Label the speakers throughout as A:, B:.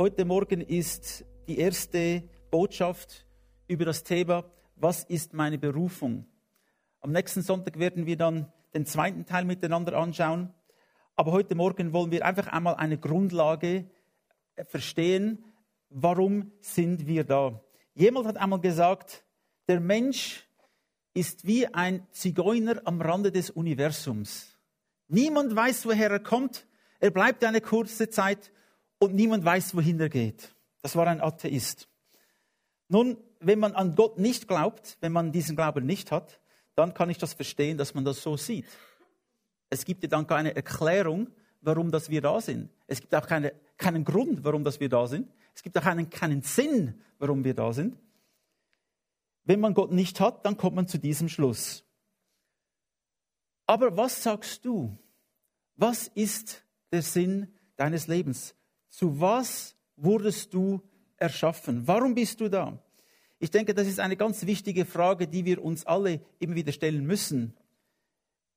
A: Heute Morgen ist die erste Botschaft über das Thema, was ist meine Berufung? Am nächsten Sonntag werden wir dann den zweiten Teil miteinander anschauen. Aber heute Morgen wollen wir einfach einmal eine Grundlage verstehen, warum sind wir da. Jemand hat einmal gesagt, der Mensch ist wie ein Zigeuner am Rande des Universums. Niemand weiß, woher er kommt. Er bleibt eine kurze Zeit und niemand weiß, wohin er geht. Das war ein Atheist. Nun, wenn man an Gott nicht glaubt, wenn man diesen Glauben nicht hat, dann kann ich das verstehen, dass man das so sieht. Es gibt ja dann keine Erklärung, warum dass wir da sind. Es gibt auch keine, keinen Grund, warum dass wir da sind. Es gibt auch keinen, keinen Sinn, warum wir da sind. Wenn man Gott nicht hat, dann kommt man zu diesem Schluss. Aber was sagst du? Was ist der Sinn deines Lebens? Zu was wurdest du erschaffen? Warum bist du da? Ich denke, das ist eine ganz wichtige Frage, die wir uns alle immer wieder stellen müssen,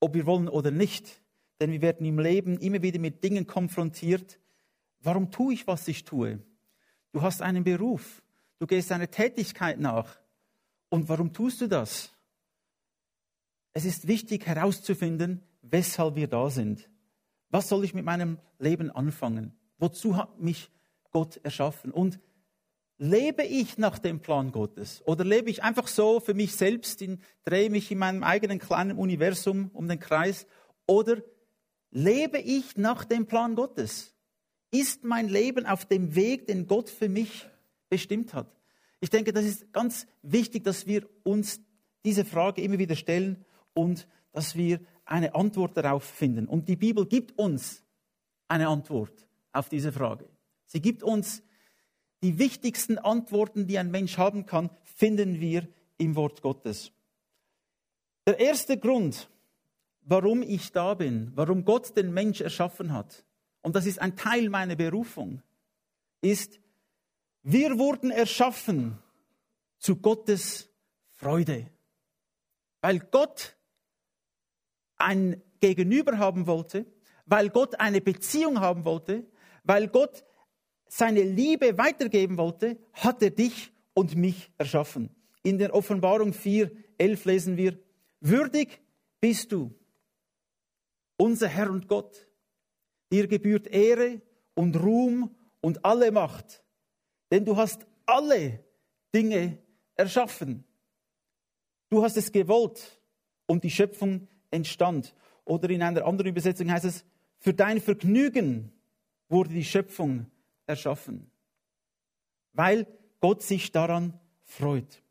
A: ob wir wollen oder nicht. Denn wir werden im Leben immer wieder mit Dingen konfrontiert. Warum tue ich, was ich tue? Du hast einen Beruf, du gehst einer Tätigkeit nach. Und warum tust du das? Es ist wichtig herauszufinden, weshalb wir da sind. Was soll ich mit meinem Leben anfangen? Wozu hat mich Gott erschaffen? Und lebe ich nach dem Plan Gottes? Oder lebe ich einfach so für mich selbst, in, drehe mich in meinem eigenen kleinen Universum um den Kreis? Oder lebe ich nach dem Plan Gottes? Ist mein Leben auf dem Weg, den Gott für mich bestimmt hat? Ich denke, das ist ganz wichtig, dass wir uns diese Frage immer wieder stellen und dass wir eine Antwort darauf finden. Und die Bibel gibt uns eine Antwort auf diese Frage. Sie gibt uns die wichtigsten Antworten, die ein Mensch haben kann, finden wir im Wort Gottes. Der erste Grund, warum ich da bin, warum Gott den Mensch erschaffen hat, und das ist ein Teil meiner Berufung, ist, wir wurden erschaffen zu Gottes Freude. Weil Gott ein Gegenüber haben wollte, weil Gott eine Beziehung haben wollte, weil Gott seine Liebe weitergeben wollte, hat er dich und mich erschaffen. In der Offenbarung 4, 11 lesen wir, würdig bist du, unser Herr und Gott. Dir gebührt Ehre und Ruhm und alle Macht, denn du hast alle Dinge erschaffen. Du hast es gewollt und die Schöpfung entstand. Oder in einer anderen Übersetzung heißt es, für dein Vergnügen wurde die Schöpfung erschaffen, weil Gott sich daran freut.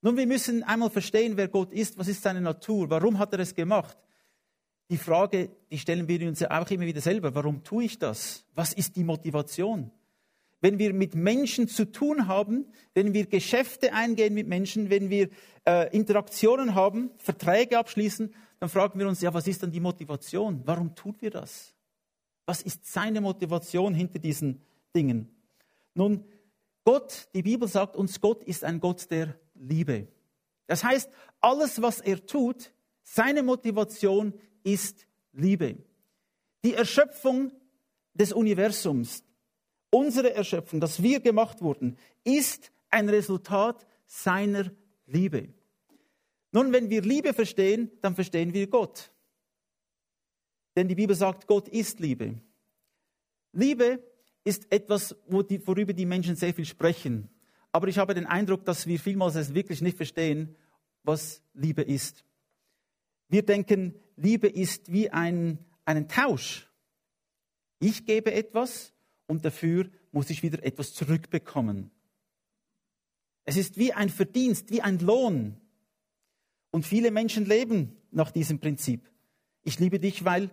A: Nun, wir müssen einmal verstehen, wer Gott ist, was ist seine Natur, warum hat er es gemacht. Die Frage, die stellen wir uns ja auch immer wieder selber, warum tue ich das? Was ist die Motivation? Wenn wir mit Menschen zu tun haben, wenn wir Geschäfte eingehen mit Menschen, wenn wir äh, Interaktionen haben, Verträge abschließen, dann fragen wir uns, ja, was ist dann die Motivation? Warum tun wir das? Was ist seine Motivation hinter diesen Dingen? Nun, Gott, die Bibel sagt uns, Gott ist ein Gott der Liebe. Das heißt, alles, was er tut, seine Motivation ist Liebe. Die Erschöpfung des Universums, unsere Erschöpfung, dass wir gemacht wurden, ist ein Resultat seiner Liebe. Nun, wenn wir Liebe verstehen, dann verstehen wir Gott. Denn die Bibel sagt, Gott ist Liebe. Liebe ist etwas, worüber die Menschen sehr viel sprechen. Aber ich habe den Eindruck, dass wir vielmals es wirklich nicht verstehen, was Liebe ist. Wir denken, Liebe ist wie ein, einen Tausch. Ich gebe etwas und dafür muss ich wieder etwas zurückbekommen. Es ist wie ein Verdienst, wie ein Lohn. Und viele Menschen leben nach diesem Prinzip. Ich liebe dich, weil,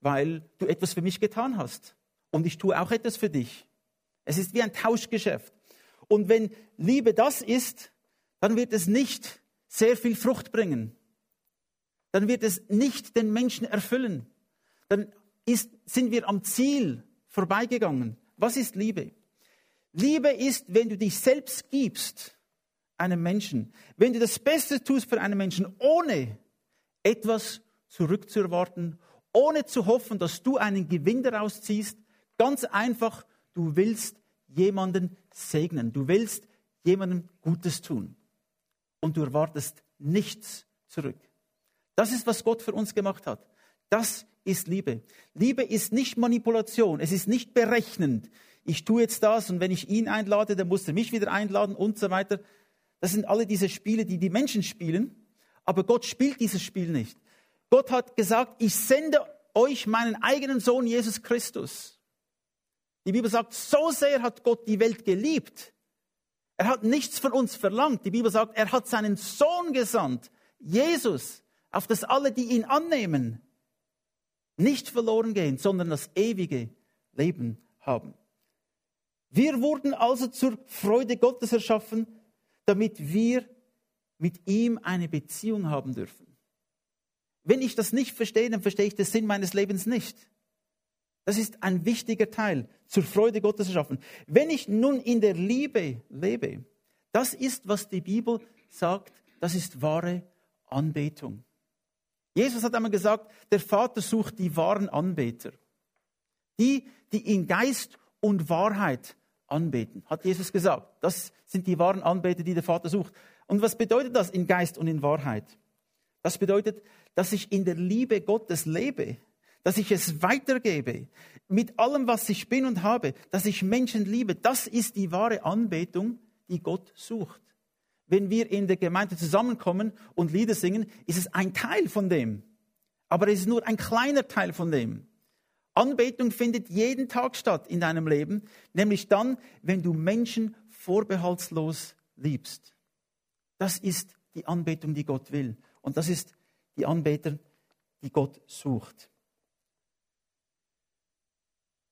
A: weil du etwas für mich getan hast. Und ich tue auch etwas für dich. Es ist wie ein Tauschgeschäft. Und wenn Liebe das ist, dann wird es nicht sehr viel Frucht bringen. Dann wird es nicht den Menschen erfüllen. Dann ist, sind wir am Ziel vorbeigegangen. Was ist Liebe? Liebe ist, wenn du dich selbst gibst einem Menschen, wenn du das Beste tust für einen Menschen, ohne etwas zurückzuerwarten, ohne zu hoffen, dass du einen Gewinn daraus ziehst, ganz einfach, du willst jemanden segnen. Du willst jemandem Gutes tun. Und du erwartest nichts zurück. Das ist, was Gott für uns gemacht hat. Das ist Liebe. Liebe ist nicht Manipulation. Es ist nicht berechnend. Ich tue jetzt das und wenn ich ihn einlade, dann muss er mich wieder einladen und so weiter. Das sind alle diese Spiele, die die Menschen spielen. Aber Gott spielt dieses Spiel nicht. Gott hat gesagt, ich sende euch meinen eigenen Sohn Jesus Christus. Die Bibel sagt, so sehr hat Gott die Welt geliebt. Er hat nichts von uns verlangt. Die Bibel sagt, er hat seinen Sohn gesandt, Jesus, auf das alle, die ihn annehmen, nicht verloren gehen, sondern das ewige Leben haben. Wir wurden also zur Freude Gottes erschaffen, damit wir mit ihm eine Beziehung haben dürfen. Wenn ich das nicht verstehe, dann verstehe ich den Sinn meines Lebens nicht. Das ist ein wichtiger Teil, zur Freude Gottes erschaffen. Wenn ich nun in der Liebe lebe, das ist, was die Bibel sagt, das ist wahre Anbetung. Jesus hat einmal gesagt, der Vater sucht die wahren Anbeter. Die, die in Geist und Wahrheit anbeten, hat Jesus gesagt. Das sind die wahren Anbeter, die der Vater sucht. Und was bedeutet das in Geist und in Wahrheit? Das bedeutet, dass ich in der Liebe Gottes lebe, dass ich es weitergebe, mit allem, was ich bin und habe, dass ich Menschen liebe. Das ist die wahre Anbetung, die Gott sucht. Wenn wir in der Gemeinde zusammenkommen und Lieder singen, ist es ein Teil von dem. Aber es ist nur ein kleiner Teil von dem. Anbetung findet jeden Tag statt in deinem Leben, nämlich dann, wenn du Menschen vorbehaltslos liebst. Das ist die Anbetung, die Gott will. Und das ist die Anbeter, die Gott sucht.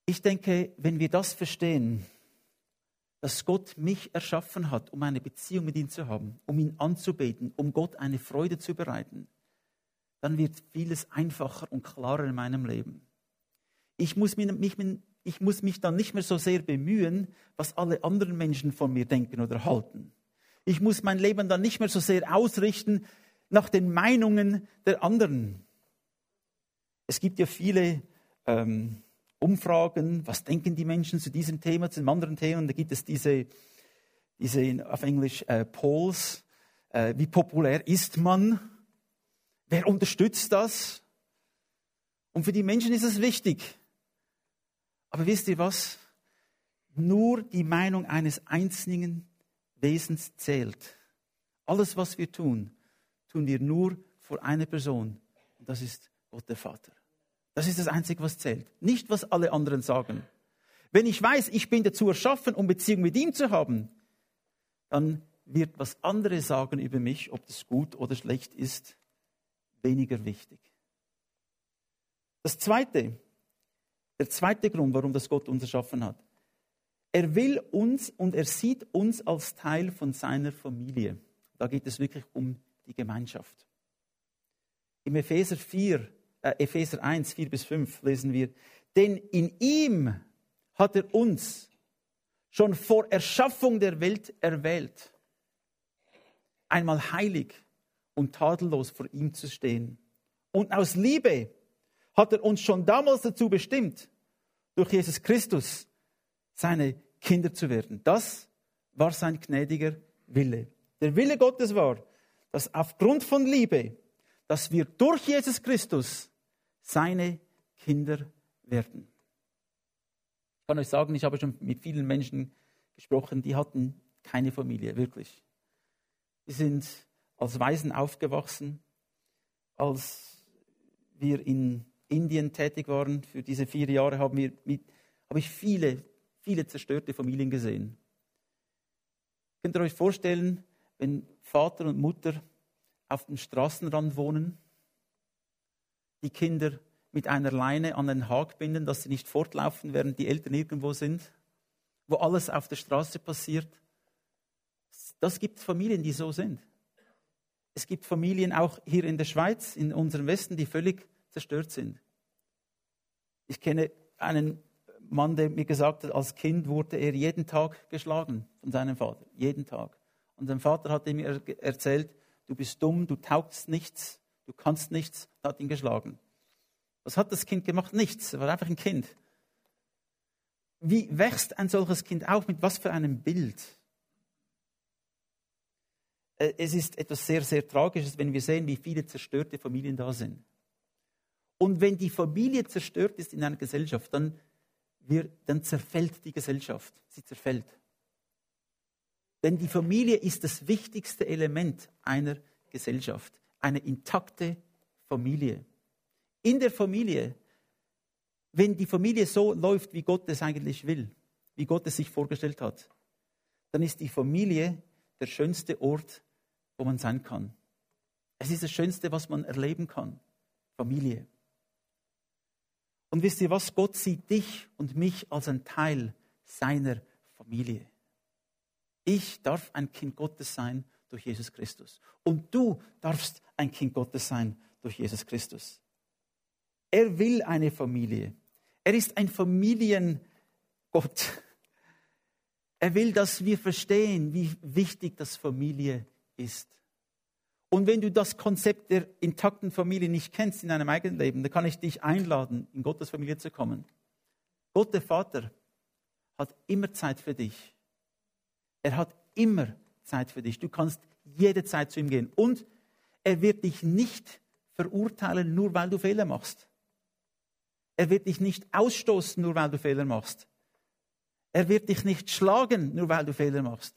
A: Ich denke, wenn wir das verstehen, dass Gott mich erschaffen hat, um eine Beziehung mit ihm zu haben, um ihn anzubeten, um Gott eine Freude zu bereiten, dann wird vieles einfacher und klarer in meinem Leben. Ich muss mich, ich muss mich dann nicht mehr so sehr bemühen, was alle anderen Menschen von mir denken oder halten. Ich muss mein Leben dann nicht mehr so sehr ausrichten nach den Meinungen der anderen. Es gibt ja viele ähm, Umfragen, was denken die Menschen zu diesem Thema, zu einem anderen Thema. Und da gibt es diese, diese auf Englisch äh, Polls. Äh, wie populär ist man? Wer unterstützt das? Und für die Menschen ist es wichtig. Aber wisst ihr was? Nur die Meinung eines einzigen Wesens zählt. Alles, was wir tun, tun wir nur vor einer Person. Und das ist Gott der Vater. Das ist das Einzige, was zählt. Nicht, was alle anderen sagen. Wenn ich weiß, ich bin dazu erschaffen, um Beziehung mit ihm zu haben, dann wird, was andere sagen über mich, ob das gut oder schlecht ist, weniger wichtig. Das zweite, der zweite Grund, warum das Gott uns erschaffen hat. Er will uns und er sieht uns als Teil von seiner Familie. Da geht es wirklich um die Gemeinschaft. Im Epheser 4, äh, Epheser 1, 4 bis 5 lesen wir, denn in ihm hat er uns schon vor Erschaffung der Welt erwählt, einmal heilig und tadellos vor ihm zu stehen. Und aus Liebe hat er uns schon damals dazu bestimmt, durch Jesus Christus seine Kinder zu werden. Das war sein gnädiger Wille. Der Wille Gottes war, dass aufgrund von Liebe, dass wir durch Jesus Christus seine Kinder werden. Ich kann euch sagen, ich habe schon mit vielen Menschen gesprochen, die hatten keine Familie, wirklich. Die sind als Waisen aufgewachsen. Als wir in Indien tätig waren, für diese vier Jahre, haben wir mit, habe ich viele, viele zerstörte Familien gesehen. Könnt ihr euch vorstellen, wenn Vater und Mutter auf dem Straßenrand wohnen, die Kinder mit einer Leine an den Hag binden, dass sie nicht fortlaufen, während die Eltern irgendwo sind, wo alles auf der Straße passiert. Das gibt Familien, die so sind. Es gibt Familien auch hier in der Schweiz, in unserem Westen, die völlig zerstört sind. Ich kenne einen Mann, der mir gesagt hat, als Kind wurde er jeden Tag geschlagen von seinem Vater. Jeden Tag. Und sein Vater hat ihm erzählt, du bist dumm, du taugst nichts, du kannst nichts, hat ihn geschlagen. Was hat das Kind gemacht? Nichts, er war einfach ein Kind. wie wächst ein solches Kind auf? Mit was für einem Bild? Äh, es ist etwas sehr, sehr Tragisches, wenn wir sehen, wie viele zerstörte Familien da sind. Und wenn die Familie zerstört ist in einer Gesellschaft, dann, wir, dann zerfällt die Gesellschaft. Sie zerfällt. Denn die Familie ist das wichtigste Element einer Gesellschaft. Eine intakte Familie. In der Familie, wenn die Familie so läuft, wie Gott es eigentlich will, wie Gott es sich vorgestellt hat, dann ist die Familie der schönste Ort, wo man sein kann. Es ist das Schönste, was man erleben kann. Familie. Und wisst ihr was? Gott sieht dich und mich als ein Teil seiner Familie. Ich darf ein Kind Gottes sein durch Jesus Christus. Und du darfst ein Kind Gottes sein durch Jesus Christus. Er will eine Familie. Er ist ein Familiengott. Er will, dass wir verstehen, wie wichtig das Familie ist. Und wenn du das Konzept der intakten Familie nicht kennst in deinem eigenen Leben, dann kann ich dich einladen, in Gottes Familie zu kommen. Gott der Vater hat immer Zeit für dich. Er hat immer Zeit für dich. Du kannst jede Zeit zu ihm gehen. Und er wird dich nicht verurteilen, nur weil du Fehler machst. Er wird dich nicht ausstoßen, nur weil du Fehler machst. Er wird dich nicht schlagen, nur weil du Fehler machst.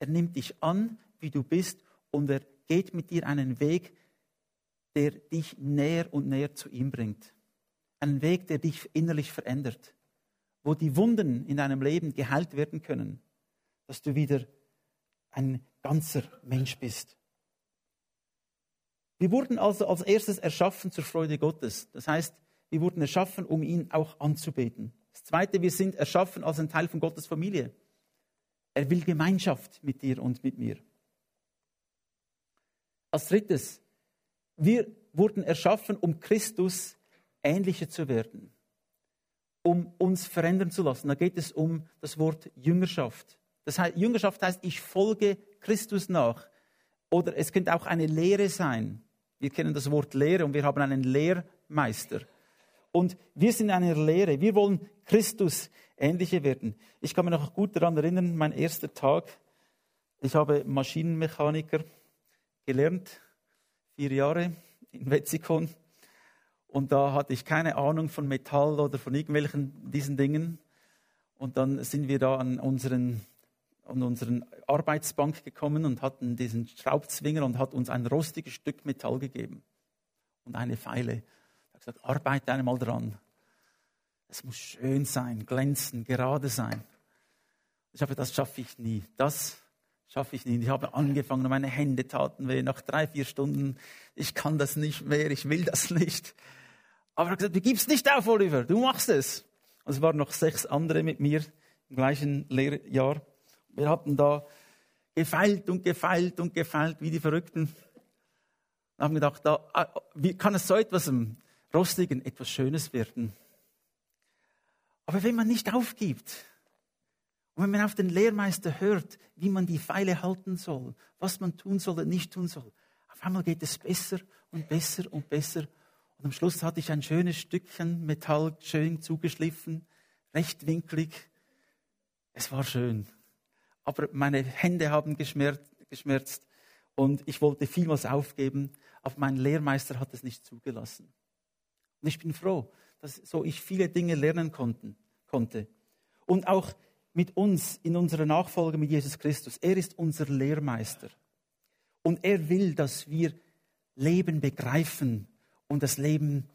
A: Er nimmt dich an, wie du bist, und er geht mit dir einen Weg, der dich näher und näher zu ihm bringt. Einen Weg, der dich innerlich verändert, wo die Wunden in deinem Leben geheilt werden können, dass du wieder ein ganzer Mensch bist. Wir wurden also als erstes erschaffen zur Freude Gottes. Das heißt, wir wurden erschaffen, um ihn auch anzubeten. Das Zweite, wir sind erschaffen als ein Teil von Gottes Familie. Er will Gemeinschaft mit dir und mit mir. Als drittes, wir wurden erschaffen, um Christus ähnlicher zu werden, um uns verändern zu lassen. Da geht es um das Wort Jüngerschaft. Das heißt, Jüngerschaft heißt, ich folge Christus nach. Oder es könnte auch eine Lehre sein. Wir kennen das Wort Lehre und wir haben einen Lehrmeister. Und wir sind in einer Lehre. Wir wollen Christus ähnlicher werden. Ich kann mich noch gut daran erinnern, mein erster Tag. Ich habe Maschinenmechaniker gelernt, vier Jahre in Wetzikon. Und da hatte ich keine Ahnung von Metall oder von irgendwelchen diesen Dingen. Und dann sind wir da an unseren, an unseren Arbeitsbank gekommen und hatten diesen Schraubzwinger und hat uns ein rostiges Stück Metall gegeben und eine Pfeile. Er hat gesagt, arbeite einmal dran. Es muss schön sein, glänzen, gerade sein. Ich habe, das schaffe ich nie. Das schaffe ich nicht. Ich habe angefangen meine Hände taten weh nach drei, vier Stunden. Ich kann das nicht mehr, ich will das nicht. Aber er hat gesagt, du gibst nicht auf, Oliver, du machst es. Und es waren noch sechs andere mit mir im gleichen Lehrjahr. Wir hatten da gefeilt und gefeilt und gefeilt wie die Verrückten. Und haben gedacht, da, ah, wie kann es so etwas Rostigen etwas Schönes werden? Aber wenn man nicht aufgibt, und wenn man auf den Lehrmeister hört, wie man die Pfeile halten soll, was man tun soll und nicht tun soll, auf einmal geht es besser und besser und besser. Und am Schluss hatte ich ein schönes Stückchen Metall, schön zugeschliffen, rechtwinklig. Es war schön. Aber meine Hände haben geschmerzt und ich wollte vielmals aufgeben, aber mein Lehrmeister hat es nicht zugelassen. Und ich bin froh, dass so ich viele Dinge lernen konnten, konnte. Und auch mit uns in unserer Nachfolge mit Jesus Christus. Er ist unser Lehrmeister. Und er will, dass wir Leben begreifen und das Leben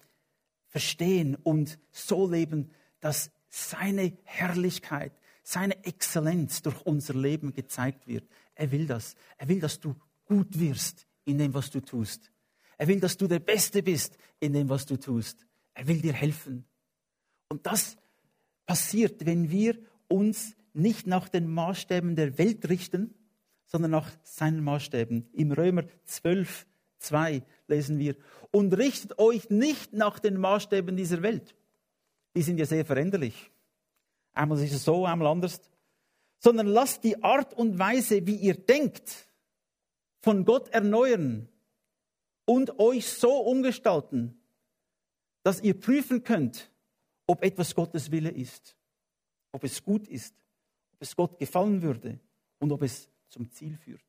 A: verstehen und so leben, dass seine Herrlichkeit, seine Exzellenz durch unser Leben gezeigt wird. Er will das. Er will, dass du gut wirst in dem, was du tust. Er will, dass du der Beste bist in dem, was du tust. Er will dir helfen. Und das passiert, wenn wir uns nicht nach den Maßstäben der Welt richten, sondern nach seinen Maßstäben. Im Römer 12, 2 lesen wir, und richtet euch nicht nach den Maßstäben dieser Welt. Die sind ja sehr veränderlich. Einmal ist es so, einmal anders. Sondern lasst die Art und Weise, wie ihr denkt, von Gott erneuern und euch so umgestalten, dass ihr prüfen könnt, ob etwas Gottes Wille ist. ob es gut ist, ob es Gott gefallen würde und ob es zum Ziel führt.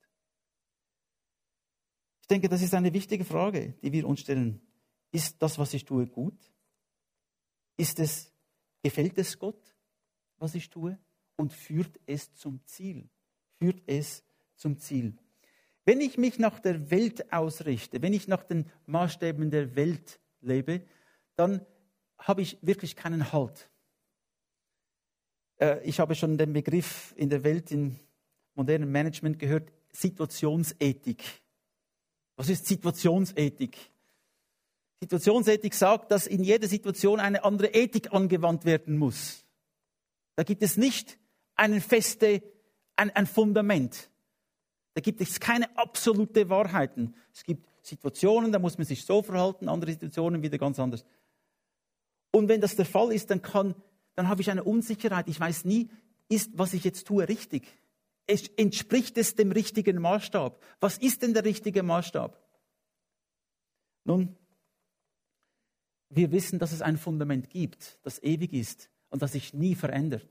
A: Ich denke, das ist eine wichtige Frage, die wir uns stellen. Ist das, was ich tue, gut? Ist es, gefällt es Gott, was ich tue? Und führt es zum Ziel? Führt es zum Ziel? Wenn ich mich nach der Welt ausrichte, wenn ich nach den Maßstäben der Welt lebe, dann habe ich wirklich keinen Halt. Äh, ich habe schon den Begriff in der Welt, im modernen Management gehört, Situationsethik. Was ist Situationsethik? Situationsethik sagt, dass in jeder Situation eine andere Ethik angewandt werden muss. Da gibt es nicht einen feste, ein, ein Fundament. Da gibt es keine absolute Wahrheiten. Es gibt Situationen, da muss man sich so verhalten, andere Situationen wieder ganz anders. Und wenn das der Fall ist, dann kann, dann habe ich eine Unsicherheit. Ich weiß nie, ist, was ich jetzt tue, richtig? Es, entspricht es dem richtigen Maßstab? Was ist denn der richtige Maßstab? Nun, wir wissen, dass es ein Fundament gibt, das ewig ist und das sich nie verändert.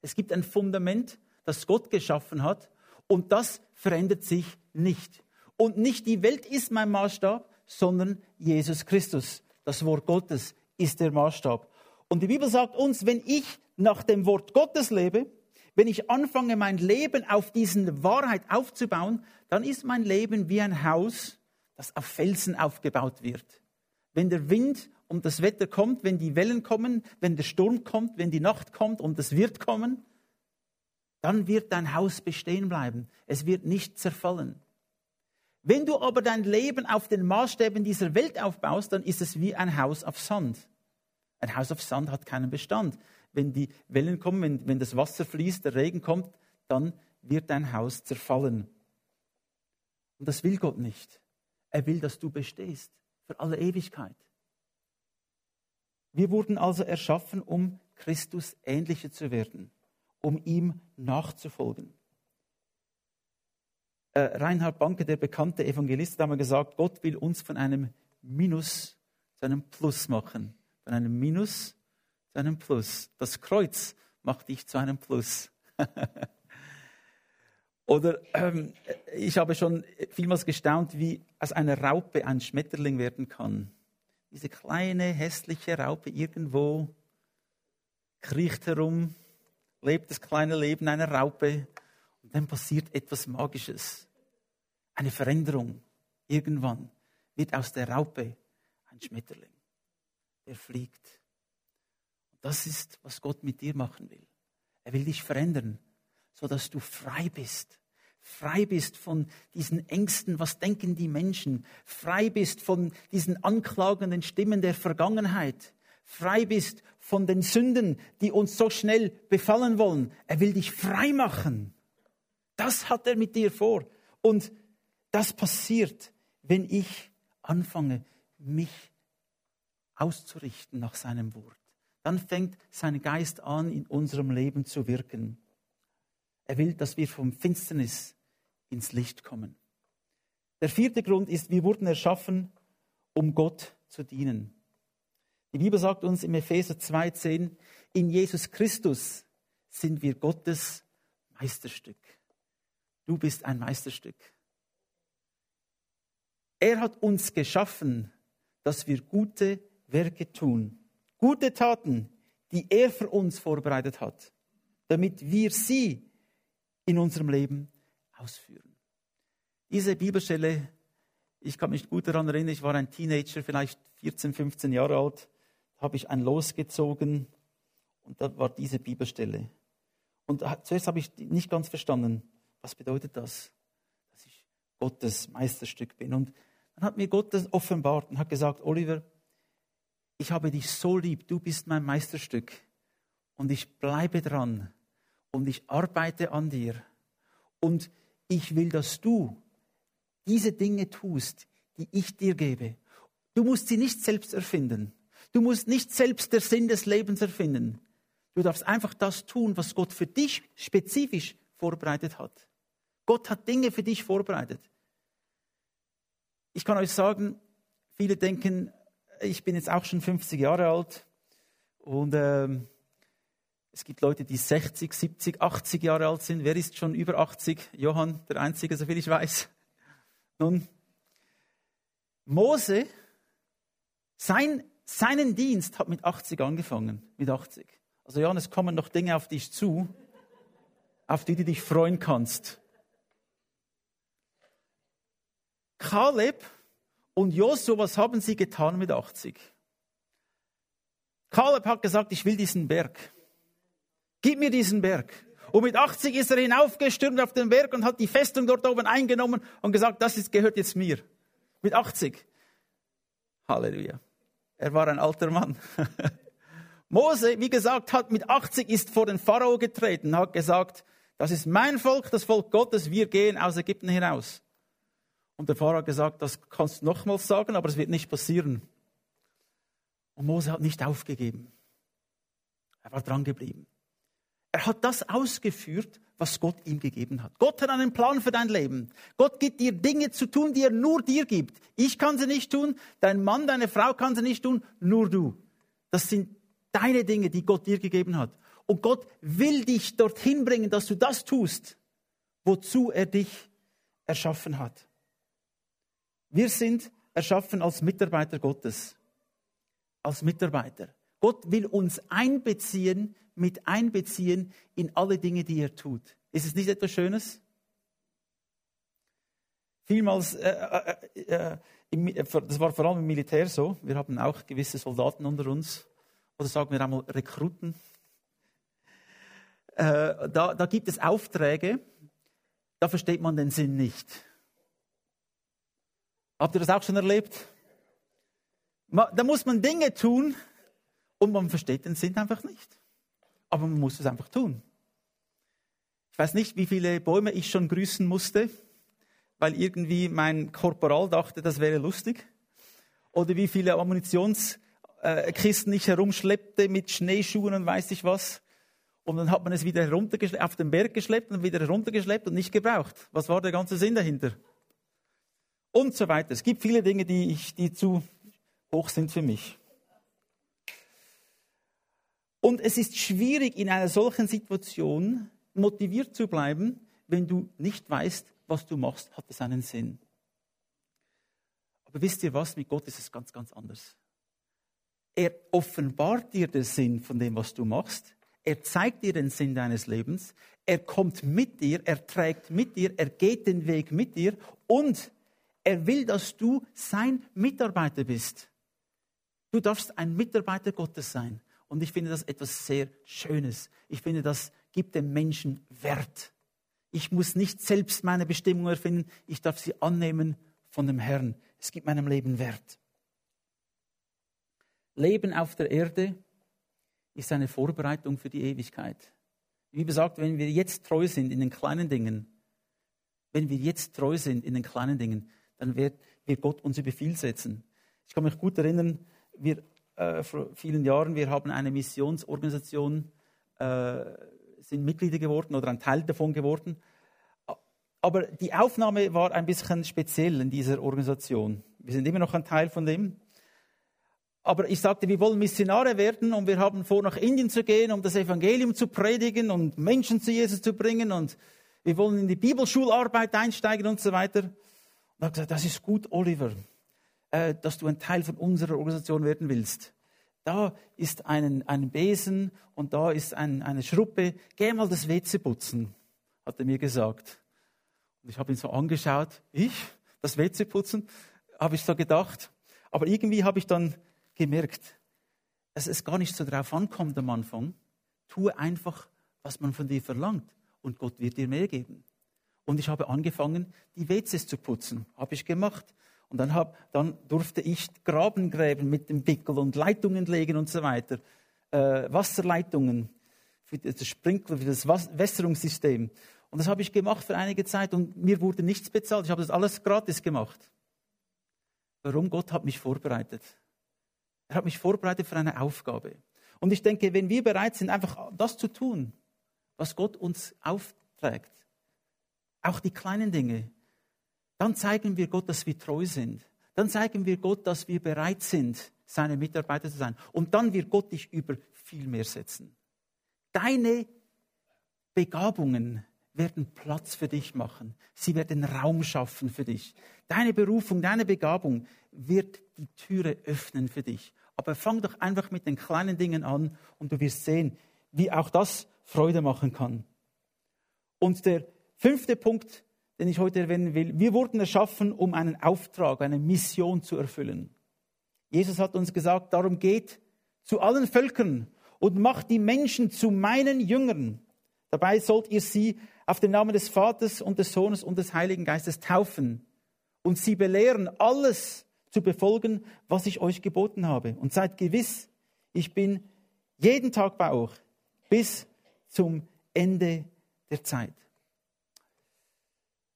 A: Es gibt ein Fundament, das Gott geschaffen hat und das verändert sich nicht. Und nicht die Welt ist mein Maßstab, sondern Jesus Christus. Das Wort Gottes ist der Maßstab. Und die Bibel sagt uns, wenn ich nach dem Wort Gottes lebe, wenn ich anfange, mein Leben auf diesen Wahrheit aufzubauen, dann ist mein Leben wie ein Haus, das auf Felsen aufgebaut wird. Wenn der Wind und das Wetter kommt, wenn die Wellen kommen, wenn der Sturm kommt, wenn die Nacht kommt und es wird kommen, dann wird dein Haus bestehen bleiben. Es wird nicht zerfallen. Wenn du aber dein Leben auf den Maßstäben dieser Welt aufbaust, dann ist es wie ein Haus auf Sand. Ein Haus auf Sand hat keinen Bestand. Wenn die Wellen kommen, wenn, wenn das Wasser fließt, der Regen kommt, dann wird dein Haus zerfallen. Und das will Gott nicht. Er will, dass du bestehst für alle Ewigkeit. Wir wurden also erschaffen, um Christus ähnlicher zu werden um ihm nachzufolgen. Äh, Reinhard Banke, der bekannte Evangelist, hat einmal gesagt, Gott will uns von einem Minus zu einem Plus machen. Von einem Minus zu einem Plus. Das Kreuz macht dich zu einem Plus. Oder ähm, ich habe schon vielmals gestaunt, wie aus einer Raupe ein Schmetterling werden kann. Diese kleine, hässliche Raupe irgendwo kriecht herum, lebt das kleine Leben einer Raupe und dann passiert etwas Magisches. Eine Veränderung. Irgendwann wird aus der Raupe ein Schmetterling. Der fliegt. Das ist, was Gott mit dir machen will. Er will dich verändern, sodass du frei bist. Frei bist von diesen Ängsten, was denken die Menschen. Frei bist von diesen anklagenden Stimmen der Vergangenheit frei bist von den Sünden, die uns so schnell befallen wollen. Er will dich frei machen. Das hat er mit dir vor. Und das passiert, wenn ich anfange, mich auszurichten nach seinem Wort. Dann fängt sein Geist an, in unserem Leben zu wirken. Er will, dass wir vom Finsternis ins Licht kommen. Der vierte Grund ist, wir wurden erschaffen, um Gott zu dienen. Die Bibel sagt uns im Epheser 2,10, in Jesus Christus sind wir Gottes Meisterstück. Du bist ein Meisterstück. Er hat uns geschaffen, dass wir gute Werke tun. Gute Taten, die er für uns vorbereitet hat, damit wir sie in unserem Leben ausführen. Diese Bibelstelle, ich kann mich gut daran erinnern, ich war ein Teenager, vielleicht 14, 15 Jahre alt habe ich ein Los gezogen und da war diese Bibelstelle. Und zuerst habe ich nicht ganz verstanden, was bedeutet das, dass ich Gottes Meisterstück bin. Und dann hat mir Gott das offenbart und hat gesagt, Oliver, ich habe dich so lieb, du bist mein Meisterstück und ich bleibe dran und ich arbeite an dir und ich will, dass du diese Dinge tust, die ich dir gebe. Du musst sie nicht selbst erfinden. Du musst nicht selbst der Sinn des Lebens erfinden. Du darfst einfach das tun, was Gott für dich spezifisch vorbereitet hat. Gott hat Dinge für dich vorbereitet. Ich kann euch sagen, viele denken, ich bin jetzt auch schon 50 Jahre alt und ähm, Es gibt Leute, die 60, 70, 80 Jahre alt sind. Wer ist schon über 80? Johann, der Einzige, soviel ich weiß. Nun, Mose, sein, seinen Dienst hat mit 80 angefangen. Mit 80. Also Johann, es kommen noch Dinge auf dich zu, auf die du dich freuen kannst. Kaleb und Josu, was haben sie getan mit 80? Kaleb hat gesagt, ich will diesen Berg. Gib mir diesen Berg. Und mit 80 ist er hinaufgestürmt auf den Berg und hat die Festung dort oben eingenommen und gesagt, das ist, gehört jetzt mir. Mit 80. Halleluja. Er war ein alter Mann. Mose, wie gesagt, hat mit 80 ist vor den Pharao getreten, hat gesagt, das ist mein Volk, das Volk Gottes, wir gehen aus Ägypten hinaus. Und der Pharao hat gesagt, das kannst du nochmals sagen, aber es wird nicht passieren. Und Mose hat nicht aufgegeben. Er war dran geblieben. Er hat das ausgeführt, was Gott ihm gegeben hat. Gott hat einen Plan für dein Leben. Gott gibt dir Dinge zu tun, die er nur dir gibt. Ich kann sie nicht tun, dein Mann, deine Frau kann sie nicht tun, nur du. Das sind deine Dinge, die Gott dir gegeben hat. Und Gott will dich dorthin bringen, dass du das tust, wozu er dich erschaffen hat. Wir sind erschaffen als Mitarbeiter Gottes. Als Mitarbeiter. Gott will uns einbeziehen, mit einbeziehen in alle Dinge, die er tut. Ist es nicht etwas Schönes? Vielmals, äh, äh, äh, im, äh, das war vor allem im Militär so, wir haben auch gewisse Soldaten unter uns, oder sagen wir einmal Rekruten. Äh, da, da gibt es Aufträge, da versteht man den Sinn nicht. Habt ihr das auch schon erlebt? Da muss man Dinge tun und man versteht den Sinn einfach nicht aber man muss es einfach tun. Ich weiß nicht, wie viele Bäume ich schon grüßen musste, weil irgendwie mein Korporal dachte, das wäre lustig. Oder wie viele Ammunitionskisten ich herumschleppte mit Schneeschuhen und weiß ich was. Und dann hat man es wieder auf den Berg geschleppt und wieder heruntergeschleppt und nicht gebraucht. Was war der ganze Sinn dahinter? Und so weiter. Es gibt viele Dinge, die, ich, die zu hoch sind für mich. Und es ist schwierig, in einer solchen Situation motiviert zu bleiben, wenn du nicht weißt, was du machst, hat es einen Sinn. Aber wisst ihr was, mit Gott ist es ganz, ganz anders. Er offenbart dir den Sinn von dem, was du machst. Er zeigt dir den Sinn deines Lebens. Er kommt mit dir, er trägt mit dir, er geht den Weg mit dir und er will, dass du sein Mitarbeiter bist. Du darfst ein Mitarbeiter Gottes sein. Und ich finde das etwas sehr Schönes. Ich finde, das gibt dem Menschen Wert. Ich muss nicht selbst meine Bestimmung erfinden, ich darf sie annehmen von dem Herrn. Es gibt meinem Leben Wert. Leben auf der Erde ist eine Vorbereitung für die Ewigkeit. Wie gesagt, wenn wir jetzt treu sind in den kleinen Dingen, wenn wir jetzt treu sind in den kleinen Dingen, dann wird, wird Gott uns über viel setzen. Ich kann mich gut erinnern, wir äh, vor vielen Jahren. Wir haben eine Missionsorganisation, äh, sind Mitglieder geworden oder ein Teil davon geworden. Aber die Aufnahme war ein bisschen speziell in dieser Organisation. Wir sind immer noch ein Teil von dem. Aber ich sagte, wir wollen Missionare werden und wir haben vor, nach Indien zu gehen, um das Evangelium zu predigen und Menschen zu Jesus zu bringen und wir wollen in die Bibelschularbeit einsteigen und so weiter. Und ich habe gesagt, das ist gut, Oliver äh, dass du ein Teil von unserer Organisation werden willst. Da ist ein, ein Besen und da ist ein, eine Schruppe. Geh mal das WC putzen, hat er mir gesagt. Und ich habe ihn so angeschaut. Ich? Das WC putzen? Habe ich so gedacht. Aber irgendwie habe ich dann gemerkt, dass es gar nicht so drauf ankommt am Anfang. Tue einfach, was man von dir verlangt und Gott wird dir mehr geben. Und ich habe angefangen, die WCs zu putzen. Habe ich gemacht. Und dann, hab, dann durfte ich Graben gräben mit dem Pickel und Leitungen legen und so weiter. Äh, Wasserleitungen für das Sprinkler, für das Wässerungssystem. Und das habe ich gemacht für einige Zeit und mir wurde nichts bezahlt. Ich habe das alles gratis gemacht. Warum? Gott hat mich vorbereitet. Er hat mich vorbereitet für eine Aufgabe. Und ich denke, wenn wir bereit sind, einfach das zu tun, was Gott uns aufträgt, auch die kleinen Dinge, dann zeigen wir Gott, dass wir treu sind. Dann zeigen wir Gott, dass wir bereit sind, seine Mitarbeiter zu sein. Und dann wird Gott dich über viel mehr setzen. Deine Begabungen werden Platz für dich machen. Sie werden Raum schaffen für dich. Deine Berufung, deine Begabung wird die Türe öffnen für dich. Aber fang doch einfach mit den kleinen Dingen an und du wirst sehen, wie auch das Freude machen kann. Und der fünfte Punkt, den ich heute erwähnen will, wir wurden erschaffen, um einen Auftrag, eine Mission zu erfüllen. Jesus hat uns gesagt, darum geht zu allen Völkern und macht die Menschen zu meinen Jüngern. Dabei sollt ihr sie auf den Namen des Vaters und des Sohnes und des Heiligen Geistes taufen und sie belehren, alles zu befolgen, was ich euch geboten habe. Und seid gewiss, ich bin jeden Tag bei euch bis zum Ende der Zeit.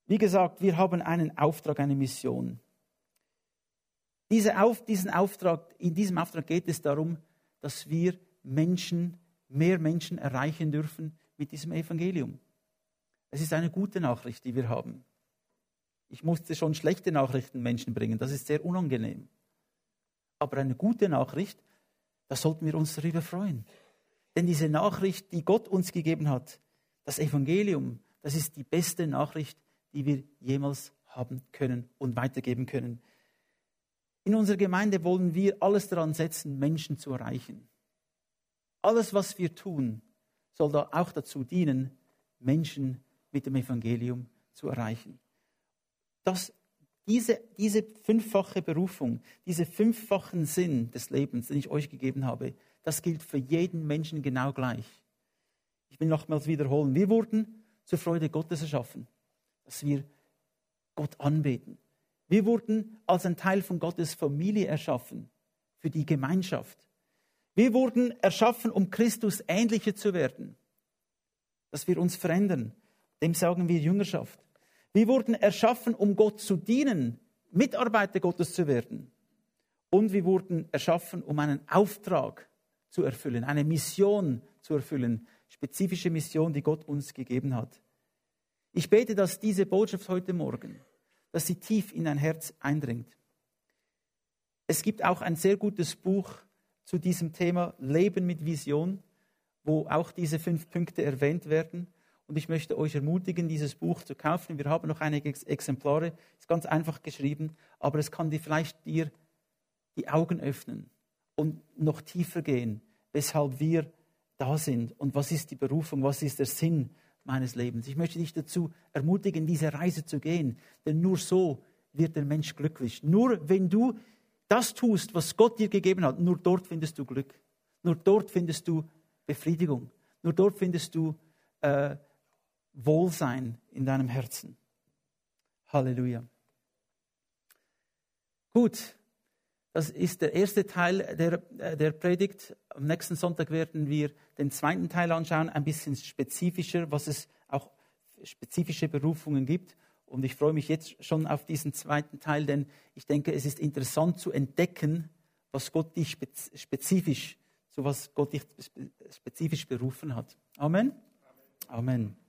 A: Wie gesagt, wir haben einen Auftrag, eine Mission. Diese Auf, diesen Auftrag, in diesem Auftrag geht es darum, dass wir Menschen, mehr Menschen erreichen dürfen mit diesem Evangelium. Es ist eine gute Nachricht, die wir haben. Ich musste schon schlechte Nachrichten Menschen bringen, das ist sehr unangenehm. Aber eine gute Nachricht, da sollten wir uns darüber freuen. Denn diese Nachricht, die Gott uns gegeben hat, das Evangelium, das ist die beste Nachricht, die wir jemals haben können und weitergeben können. In unserer Gemeinde wollen wir alles daran setzen, Menschen zu erreichen. Alles, was wir tun, soll da auch dazu dienen, Menschen mit dem Evangelium zu erreichen. Das, diese, diese fünffache Berufung, diese fünffachen Sinn des Lebens, den ich euch gegeben habe, das gilt für jeden Menschen genau gleich. Ich will nochmals wiederholen. Wir wurden zur Freude Gottes erschaffen, dass wir Gott anbeten. Wir wurden als ein Teil von Gottes Familie erschaffen, für die Gemeinschaft. Wir wurden erschaffen, um Christus ähnlicher zu werden, dass wir uns verändern. Dem sagen wir Jüngerschaft. Wir wurden erschaffen, um Gott zu dienen, Mitarbeiter Gottes zu werden. Und wir wurden erschaffen, um einen Auftrag zu erfüllen, eine Mission zu erfüllen, spezifische Mission, die Gott uns gegeben hat. Ich bete, dass diese Botschaft heute Morgen dass sie tief in dein Herz eindringt. Es gibt auch ein sehr gutes Buch zu diesem Thema Leben mit Vision, wo auch diese fünf Punkte erwähnt werden. Und ich möchte euch ermutigen, dieses Buch zu kaufen. Wir haben noch einige Exemplare. Ist ganz einfach geschrieben, aber es kann dir vielleicht dir die Augen öffnen und noch tiefer gehen, weshalb wir da sind und was ist die Berufung, was ist der Sinn meines Lebens. Ich möchte dich dazu ermutigen, diese Reise zu gehen, denn nur so wird der Mensch glücklich. Nur wenn du das tust, was Gott dir gegeben hat, nur dort findest du Glück. Nur dort findest du Befriedigung. Nur dort findest du äh, Wohlsein in deinem Herzen. Halleluja. Gut, das ist der erste Teil der, äh, der Predigt. Am nächsten Sonntag werden wir den zweiten Teil anschauen, ein bisschen spezifischer, was es auch spezifische Berufungen gibt. Und ich freue mich jetzt schon auf diesen zweiten Teil, denn ich denke, es ist interessant zu entdecken, was Gott dich spezifisch, zu was Gott dich spezifisch berufen hat. Amen. Amen. Amen.